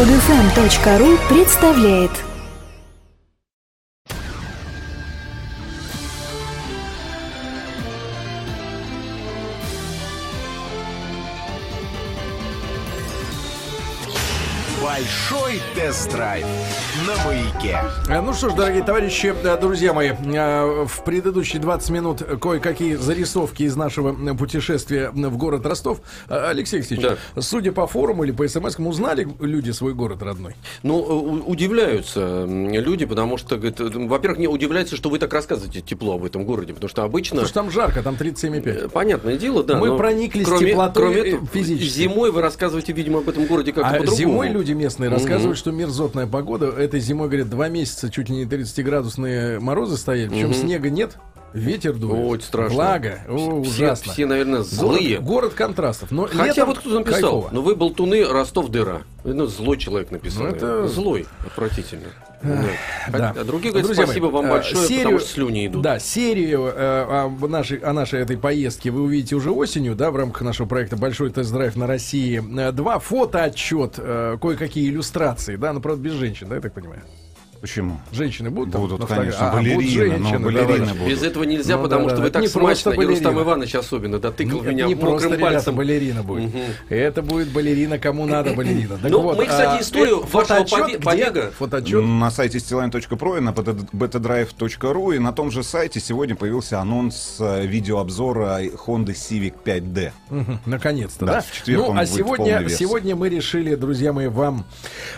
Подфм.ру представляет Большой тест-драйв на маяке. Ну что ж, дорогие товарищи, э, друзья мои, э, в предыдущие 20 минут кое-какие зарисовки из нашего э, путешествия в город Ростов. Алексей Алексеевич, судя по форуму или по смс узнали люди свой город родной? Ну, удивляются люди, потому что, э, во-первых, не удивляются, что вы так рассказываете тепло об этом городе, потому что обычно... Потому что там жарко, там Э, 37,5. Понятное дело, да. Мы но прониклись кроме, теплотой, кроме этого, физически. Зимой вы рассказываете, видимо, об этом городе как-то А по-другому. зимой люди местные Мгм. Рассказывают, что мерзотная погода. Этой зимой, говорят, два месяца чуть ли не 30-градусные морозы стояли. Причем снега нет, ветер дует. Ой, страшно. Влага. О, Все- ужасно. все, наверное, злые. Город, город контрастов. Но Хотя летом вот кто написал, кайфово. ну вы болтуны, Ростов дыра. Ну, злой человек написал. Ну, это- Злой, отвратительно. Да. Да. А другие говорят, Друзья спасибо мои, вам э, большое, серию- потому что слюни идут. Да, серию э, о, нашей, о нашей этой поездке вы увидите уже осенью, да, в рамках нашего проекта «Большой тест-драйв на России». Э, Два фотоотчет, э, кое-какие иллюстрации, да, ну, правда, без женщин, да, я так понимаю? Почему? Женщины будут? там Будут, фотографии? конечно, А, будут балерины, но женщины, балерины давай. будут. Без этого нельзя, Ну, потому да, что да, вы так смачно, и Рустам. Иванович особенно, дотыкал Не- меня не мокрым просто, ребята, пальцем. балерина будет. Мгм. Это будет балерина, кому надо балерина. Так Ну, вот, мы, кстати, а, историю э, вашего фотоотчет где? побега- Фотоотчет. На сайте stiline.pro и на betadrive.ru и на том же сайте сегодня появился анонс э, видеообзора Honda Civic 5D. Мгм, Наконец-то, Да, да? в четверг ну, он а сегодня, сегодня мы решили, друзья мои, вам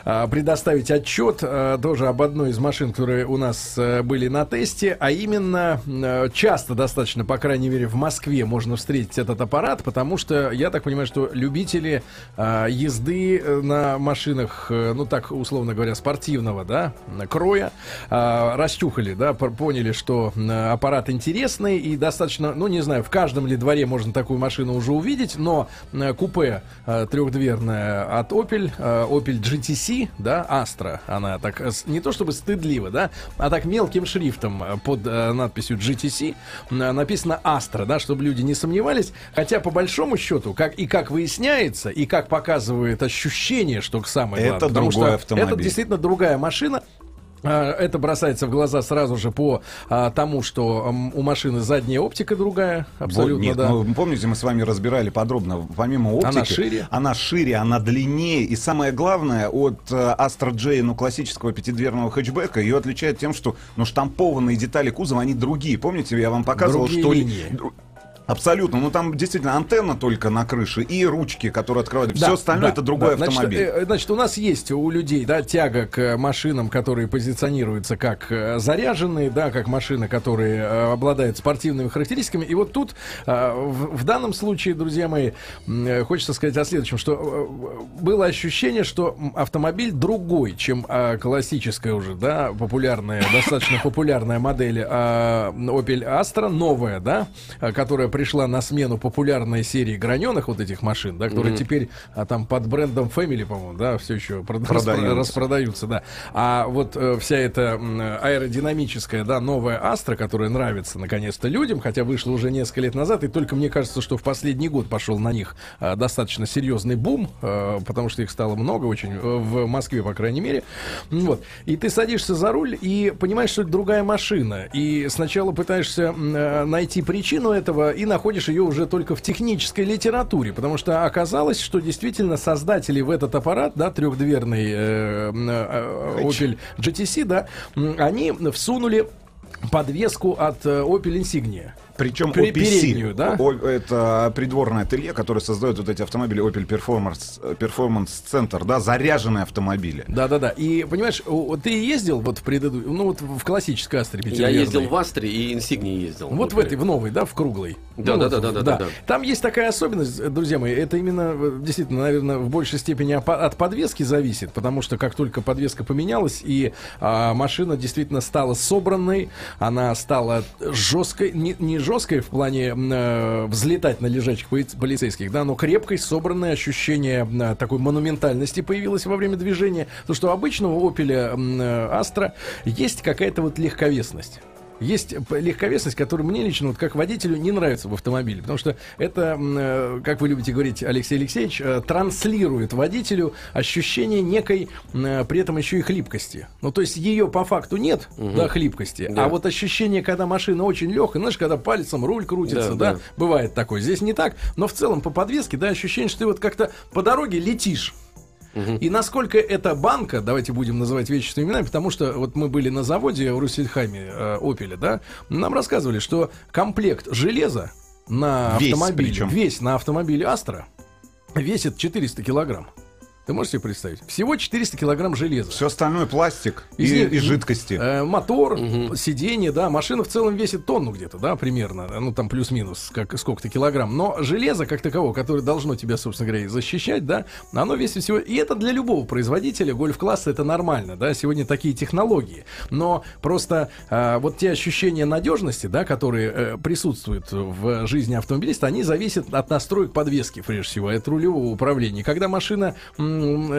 а, предоставить отчет а, тоже об одной из машин, которые у нас а, были на тесте, а именно а, часто достаточно, по крайней мере, в Москве можно встретить этот аппарат, потому что я так понимаю, что любители а, езды э, на машинах, э, ну так условно говоря, спортивного, да, кроя, расчухали, да, поняли, что аппарат интересный и достаточно, ну не знаю, в каждом ли дворе можно такую машину уже увидеть, но купе э, трехдверное от Opel, э, Opel GTC, да, Astra, она так э, не то чтобы стыдливо, да, а так мелким шрифтом э, под э, надписью GTC написано Astra, да, чтобы люди не сомневались, хотя по большому счету, как и как выясняется, и как показывает ощущение, что самое Это главное, потому другой что автомобиль. это действительно другая машина, Это бросается в глаза сразу же по а, тому, что у машины задняя оптика другая, абсолютно, нет, да. ну, помните, мы с вами разбирали подробно, помимо оптики, Она шире. она шире, она длиннее, и самое главное, от э, Astra J, ну, классического пятидверного хэтчбека, ее отличает тем, что, ну, штампованные детали кузова, они другие. Помните, я вам показывал, Другие что... ли- линии. Абсолютно. Ну, там действительно антенна только на крыше и ручки, которые открывают. Все Да, остальное да, это другой да. Значит, автомобиль. э, Значит, у нас есть у людей, да, тяга к э, машинам, которые позиционируются как э, заряженные, да, как машины, которые э, обладают спортивными характеристиками. И вот тут, э, в, в данном случае, друзья мои, э, хочется сказать о следующем, что было ощущение, что автомобиль другой, чем э, классическая уже, да, популярная, достаточно популярная модель э, Opel Astra, новая, да, э, которая пришла на смену популярной серии граненых вот этих машин, да, которые теперь а, там под брендом Family, по-моему, да, все еще прод- Продаются. распро- распродаются, да. А вот э, вся эта м, аэродинамическая, да, новая Astra, которая нравится наконец-то людям, хотя вышла уже несколько лет назад, и только мне кажется, что в последний год пошел на них э, достаточно серьезный бум, э, потому что их стало много очень, э, в Москве, по крайней мере. Вот. И ты садишься за руль и понимаешь, что это другая машина. И сначала пытаешься э, найти причину этого и находишь ее уже только в технической литературе, потому что оказалось, что действительно создатели в этот аппарат, да, трехдверный э, э, э, Opel GTC, да, они всунули подвеску от э, Opel Insignia. Причем OPC, да? О- это придворное ателье, которое создает вот эти автомобили Opel Performance, Performance Center, да, заряженные автомобили. Да, да, да. И понимаешь, ты ездил вот в предыдущем, ну вот в классической Астре Я ездил в Астре и Инсигнии ездил. Вот в этой, в новой, да, в круглой. Да, Ну, да, вот, да, да, да, да, да. Там есть такая особенность, друзья мои, это именно, э, действительно, наверное, в большей степени от подвески зависит, потому что как только подвеска поменялась, и а, машина действительно стала собранной, она стала жесткой, не, не жесткой в плане э, взлетать на лежачих поли- полицейских, да, но крепкой, собранной, ощущение э, такой монументальности появилось во время движения. То, что у Opel м, э, Astra есть какая-то вот легковесность. Есть легковесность, которая мне лично, вот как водителю, не нравится в автомобиле. Потому что это, э, как вы любите говорить, Алексей Алексеевич, э, транслирует водителю ощущение некой, э, при этом еще и хлипкости. Ну, то есть ее по факту нет, да, хлипкости. Да. А вот ощущение, когда машина очень легкая, знаешь, когда пальцем руль крутится, Да, да, да. бывает такое. Здесь не так, но в целом по подвеске, да, ощущение, что ты вот как-то по дороге летишь. И насколько эта банка, давайте будем называть вещи именами, потому что вот мы были на заводе в Руссельхайме, э, Опеле, да, нам рассказывали, что комплект железа на Весь автомобиле, причем. весь на автомобиле Астра весит 400 килограмм. Ты можешь себе представить? Всего 400 килограмм железа. Все остальное пластик и, них, и жидкости. Э, мотор, сиденье, да, машина в целом весит тонну где-то, да, примерно, ну там плюс-минус, как сколько-то килограмм. Но железо, как таковое, которое должно тебя, собственно говоря, и защищать, да, оно весит всего... И это для любого производителя, гольф-класса это нормально, да, сегодня такие технологии. Но просто э, вот те ощущения надежности, да, которые э, присутствуют в жизни автомобилиста, они зависят от настроек подвески, прежде всего, от рулевого управления. Когда машина м,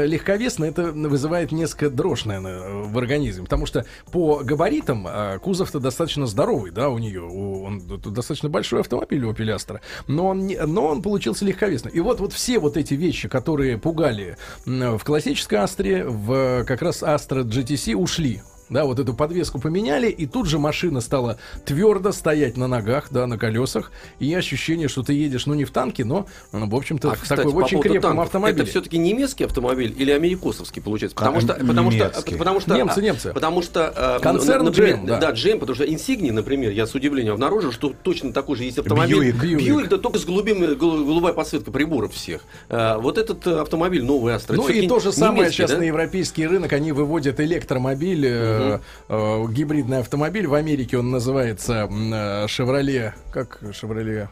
легковесная, это вызывает несколько дрожь, наверное, в организме, потому что по габаритам а, кузов-то достаточно здоровый, да, у нее, он достаточно большой автомобиль у Opel но он, но он получился легковесным. И вот, вот все вот эти вещи, которые пугали в классической Астре, в как раз Astra GTC ушли. Да, вот эту подвеску поменяли, и тут же машина стала твердо стоять на ногах, да, на колесах, и ощущение, что ты едешь, ну, не в танке, но, ну, в общем-то, А, в кстати, такой по очень крепком танков, автомобиле. Это все-таки немецкий автомобиль или америкосовский получается? Потому А, что, потому что, потому что, Немцы, а, немцы. Потому что, э, Концерн например, GM, да. да, GM, потому что Insignia, например, я с удивлением обнаружил, что точно такой же есть автомобиль. Бьюик. Бьюик. Бьюик, да только с голубыми, гол- голубая подсветка приборов всех. Э, вот этот э, автомобиль новый Астра. Ну и то же самое сейчас да? на европейский рынок они выводят электромобиль, э, э, гибридный автомобиль. В Америке он называется э, Chevrolet, как Chevrolet?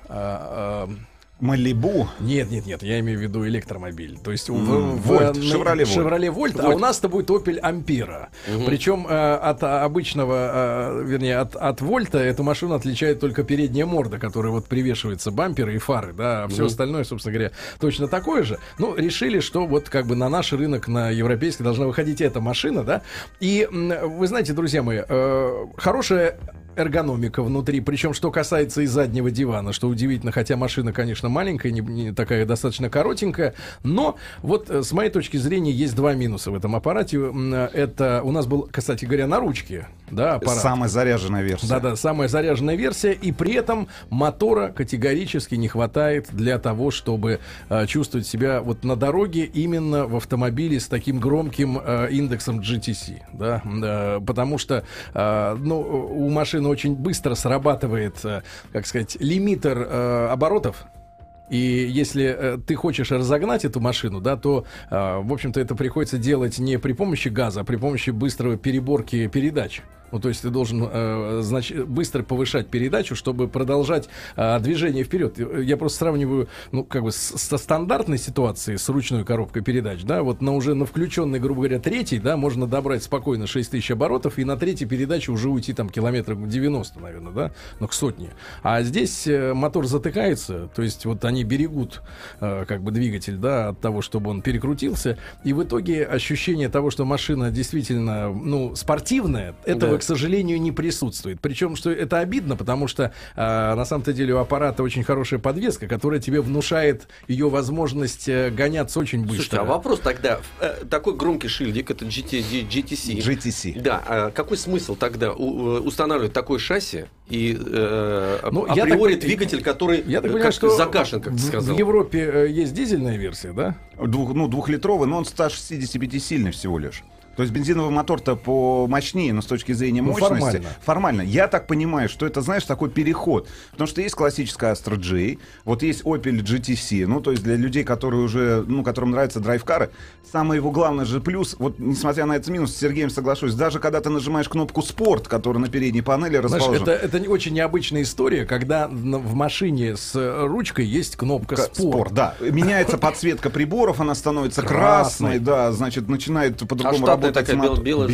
Малибу. нет, нет, нет, я имею в виду электромобиль. То есть в- Вольт, Chevrolet Volt. Chevrolet Volt, а у нас это будет Opel Ampera. Причем э, от а, обычного, э, вернее, от, от Вольта эту машину отличает только передняя морда, которая вот привешивается бамперы и фары, да, а все остальное, собственно говоря, точно такое же. Ну, решили, что вот как бы на наш рынок, на европейский должна выходить эта машина, да. И вы знаете, друзья мои, э, хорошая эргономика внутри. Причем, что касается и заднего дивана, что удивительно, хотя машина, конечно, маленькая, не, не такая достаточно коротенькая, но вот э, с моей точки зрения есть два минуса в этом аппарате. Э, Это у нас был, кстати говоря, на ручке, да, аппарат. Самая заряженная версия. Да-да, самая заряженная версия, и при этом мотора категорически не хватает для того, чтобы э, чувствовать себя вот на дороге именно в автомобиле с таким громким э, индексом GTC, да, Э, потому что, э, ну, у машины очень быстро срабатывает, э, как сказать, лимитер э, оборотов, и если э, ты хочешь разогнать эту машину, да, то, э, в общем-то, это приходится делать не при помощи газа, а при помощи быстрого переборки передач. Ну, то есть ты должен э, знач- быстро повышать передачу, чтобы продолжать э, движение вперед. Я просто сравниваю, ну, как бы с- со стандартной ситуацией с ручной коробкой передач, да, вот на уже на включенной, грубо говоря, третьей, да, можно добрать спокойно 6000 оборотов и на третьей передаче уже уйти там километров 90, наверное, да, ну, к сотне. А здесь э, мотор затыкается, то есть вот они берегут э, как бы двигатель, да, от того, чтобы он перекрутился, и в итоге ощущение того, что машина действительно, ну, спортивная, этого, Да. К сожалению, не присутствует. Причем, что это обидно, потому что э, на самом-то деле у аппарата очень хорошая подвеска, которая тебе внушает ее возможность э, гоняться очень быстро. Слушайте, а вопрос тогда, э, такой громкий шильдик, это GT, GTC. GTC. Да, а какой смысл тогда у- э, устанавливать такое шасси и э, Ну, ап- я так априори двигатель, который Я так э, понимаю, как что загашен, как в, ты сказал? в Европе э, есть дизельная версия, да? Двух, ну, двухлитровый, но он 165 сильный всего лишь. То есть бензиновый мотор-то помощнее, но с точки зрения Ну, мощности... формально. Формально. Я так понимаю, что это, знаешь, такой переход. Потому что есть классическая Astra J, вот есть Opel GTC, ну, то есть для людей, которые уже, ну, которым нравятся драйвкары, самый его главный же плюс, вот, несмотря на этот минус, с Сергеем соглашусь, даже когда ты нажимаешь кнопку «Спорт», которая на передней панели Знаешь, расположена... это, это не очень необычная история, когда в машине с ручкой есть кнопка К- спорт. да. Меняется подсветка приборов, она становится Красной. красной, да, значит, начинает по-другому А штатная работать такая мотор. Белая,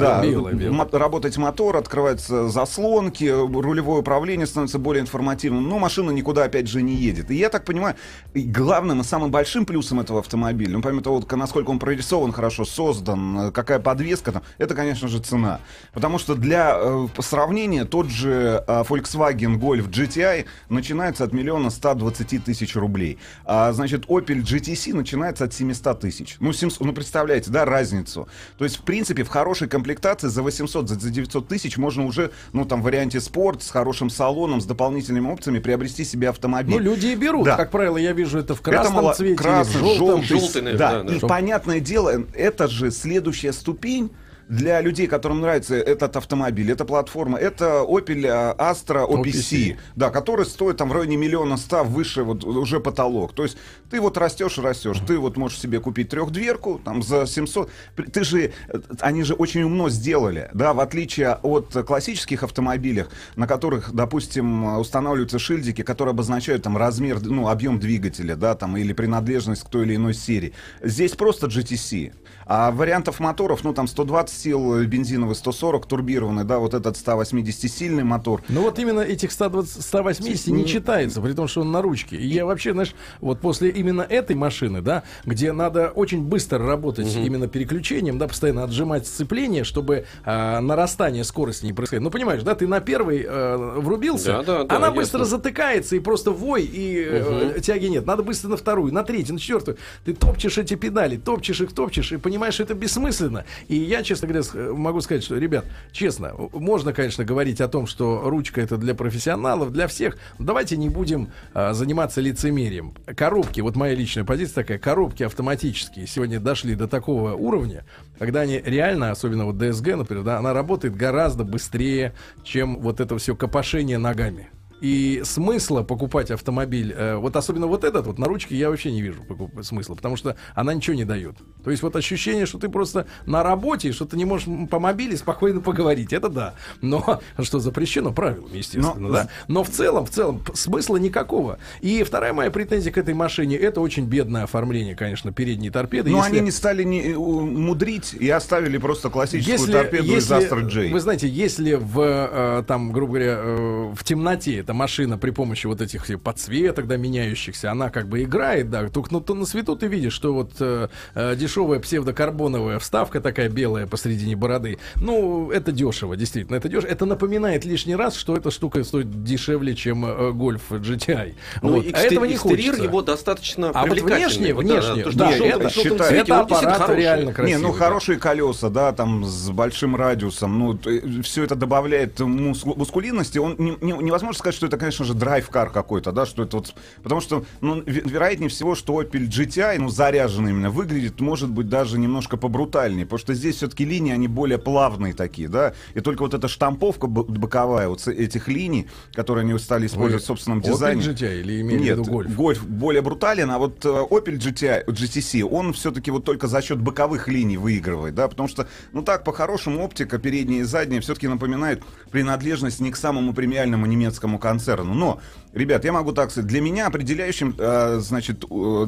Да, белая, белая. мо- работать мотор, открываются заслонки, рулевое управление становится более информативным, но машина никуда опять же не едет. И я так понимаю, главным и самым большим плюсом этого автомобиля, ну помимо того, насколько он прорисован хорошо, создан, э, какая подвеска там, это, конечно же, цена. Потому что для э, сравнения тот же э, Volkswagen Golf GTI начинается от миллиона 120 тысяч рублей. А, значит, Opel GTC начинается от 700 тысяч. Ну, 700, ну, представляете, да, разницу. То есть, в принципе, в хорошей комплектации за 800, за за 900 тысяч можно уже, ну, там, в варианте спорт, с хорошим салоном, с дополнительными опциями приобрести себе автомобиль. Ну, люди и берут. Да. Как правило, я вижу это в Это красном мало- цвете, красный, желтый, Желтый, наверное, да. да, да. И понятное дело, это же следующая ступень для людей, которым нравится этот автомобиль, эта платформа, это Opel а, Astra OPC, OPC. да, который стоит там в районе миллиона ста выше вот уже потолок. То есть ты вот растешь и растешь, ты вот можешь себе купить трехдверку там за 700. При- Ты же, э, они же очень умно сделали, да, в отличие от классических автомобилей, на которых, допустим, устанавливаются шильдики, которые обозначают там размер, ну, объем двигателя, да, там, или принадлежность к той или иной серии. Здесь просто GTC. А вариантов моторов, ну, там 120 сил бензиновый, 140 турбированный, да, вот этот 180-сильный мотор. Ну вот именно этих 120, 180 не читается, при том, что он на ручке. И я вообще, знаешь, вот после именно этой машины, да, где надо очень быстро работать именно переключением, да, постоянно отжимать сцепление, чтобы а, нарастание скорости не происходило. Ну, понимаешь, да, ты на первый э, врубился, Да, да, да, она ясно. быстро затыкается, и просто вой, и э, тяги нет. Надо быстро на вторую, на третью, на четвертую. Ты топчешь эти педали, топчешь их, топчешь, и понимаешь, что это бессмысленно. И я, честно говоря, могу сказать, что, ребят, честно, можно, конечно, говорить о том, что ручка это для профессионалов, для всех. Давайте не будем а, заниматься лицемерием. Коробки, вот моя личная позиция такая, коробки автоматические сегодня дошли до такого уровня, когда они реально, особенно вот DSG, например, да, она работает гораздо быстрее, чем вот это все копошение ногами. И смысла покупать автомобиль, э, вот особенно вот этот вот на ручке я вообще не вижу покуп- смысла, потому что она ничего не дает. То есть вот ощущение, что ты просто на работе, что ты не можешь по мобиле спокойно поговорить, это да. Но что запрещено правилами, естественно, Но- да. Но в целом, в целом смысла никакого. И вторая моя претензия к этой машине, это очень бедное оформление, конечно, передней торпеды. Но Если- они не стали не, э, мудрить и оставили просто классическую торпеду из Astra J. Вы знаете, если в э, там, грубо говоря, э, в темноте эта машина при помощи вот этих всех подсветок, да, меняющихся, она как бы играет, да, только ну, то на свету ты видишь, что вот э, э, дешевая псевдокарбоновая вставка такая белая посредине бороды, ну, это дешево, действительно, это дешево. Это напоминает лишний раз, что эта штука стоит дешевле, чем э, Гольф GTI. Ну, Вот. экстер- а этого не экстерьер хочется. его достаточно А вот внешне, Вот, да, внешне, что да, в желтом- это- цвете это аппарат хороший. реально Не, красивый. ну да. хорошие колеса, да, там с большим радиусом, ну все это добавляет муску- мускулинности. Он не- не- невозможно сказать, что это, конечно же, драйв-кар какой-то, да, что это вот, потому что, ну, ве- вероятнее всего, что Opel GTI, ну заряженный именно, выглядит, может быть, даже немножко побрутальнее, потому что здесь все-таки линии они более плавные такие, да, и только вот эта штамповка бо- боковая вот этих линий, которые они стали использовать в собственном Opel дизайне. GTI или имеете Нет, в виду Гольф? Гольф более брутален, а вот э, Opel GTI, GTC, он все-таки вот только за счет боковых линий выигрывает, да, потому что, ну так, по-хорошему, оптика передняя и задняя все-таки напоминает принадлежность не к самому премиальному немецкому концерну. Но, ребят, я могу так сказать, для меня определяющим, э, значит,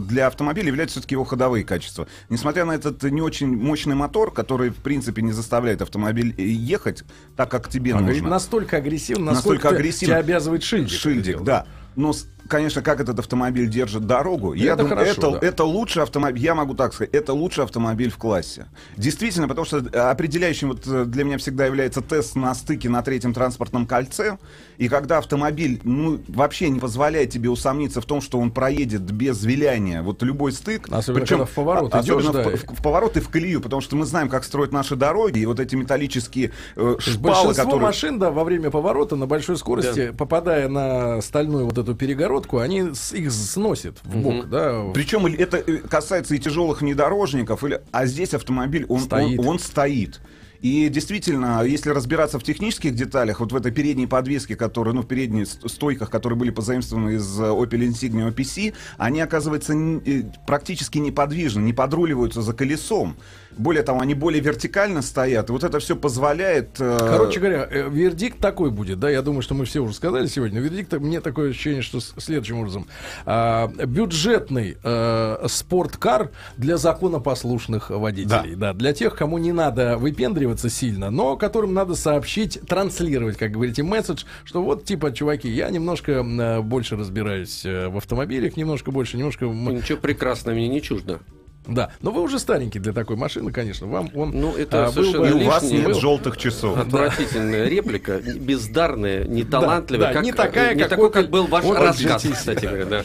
для автомобиля являются все-таки его ходовые качества. Несмотря на этот не очень мощный мотор, который, в принципе, не заставляет автомобиль э, ехать так, как тебе А, говорит, нужно. настолько агрессивно, Настолько насколько агрессивно. тебя обязывает шильдик. Шильдик, да. Но, конечно, как этот автомобиль держит дорогу, я Это думаю, хорошо, это, да. это лучший автомобиль, я могу так сказать, это лучший автомобиль в классе. Действительно, потому что э, определяющим вот э, для меня всегда является тест на стыке на третьем транспортном кольце. И когда автомобиль, ну, вообще не позволяет тебе усомниться в том, что он проедет без виляния, вот любой стык. Особенно, когда в поворот а- идешь, особенно да, в, и- в- в поворот и в колею, потому что мы знаем, как строят наши дороги, и вот эти металлические э, шпалы, большинство которые... машин, да, во время поворота на большой скорости, попадая на стальную вот эту перегородку, они с- их сносят в бок, да. в- Причем это э, касается и тяжелых внедорожников, или... а здесь автомобиль, он Стоит. Он, он стоит. И действительно, если разбираться в технических деталях, вот в этой передней подвеске, которая, ну, в передних ст- стойках, которые были позаимствованы из э, Opel Insignia OPC, они, оказывается, э, практически неподвижны, не подруливаются за колесом. Более того, они более вертикально стоят, и вот это все позволяет... э, Короче говоря, э, вердикт такой будет, да, я думаю, что мы все уже сказали сегодня. Вердикт, мне такое ощущение, что следующим образом. А, бюджетный э, спорткар для законопослушных водителей, да. для тех, кому не надо выпендриваться сильно, но которым надо сообщить, транслировать, как говорите, месседж, что вот, типа, чуваки, я немножко э, больше разбираюсь э, в автомобилях, немножко больше, немножко... Ничего прекрасного мне не чуждо. Да, но вы уже старенький для такой машины, конечно, вам он... Ну, это а, был совершенно бы И у вас нет был. желтых часов. Отвратительная реплика, бездарная, неталантливая. да, как, не такая, не как такой, как был ваш рассказ, кстати говоря, да.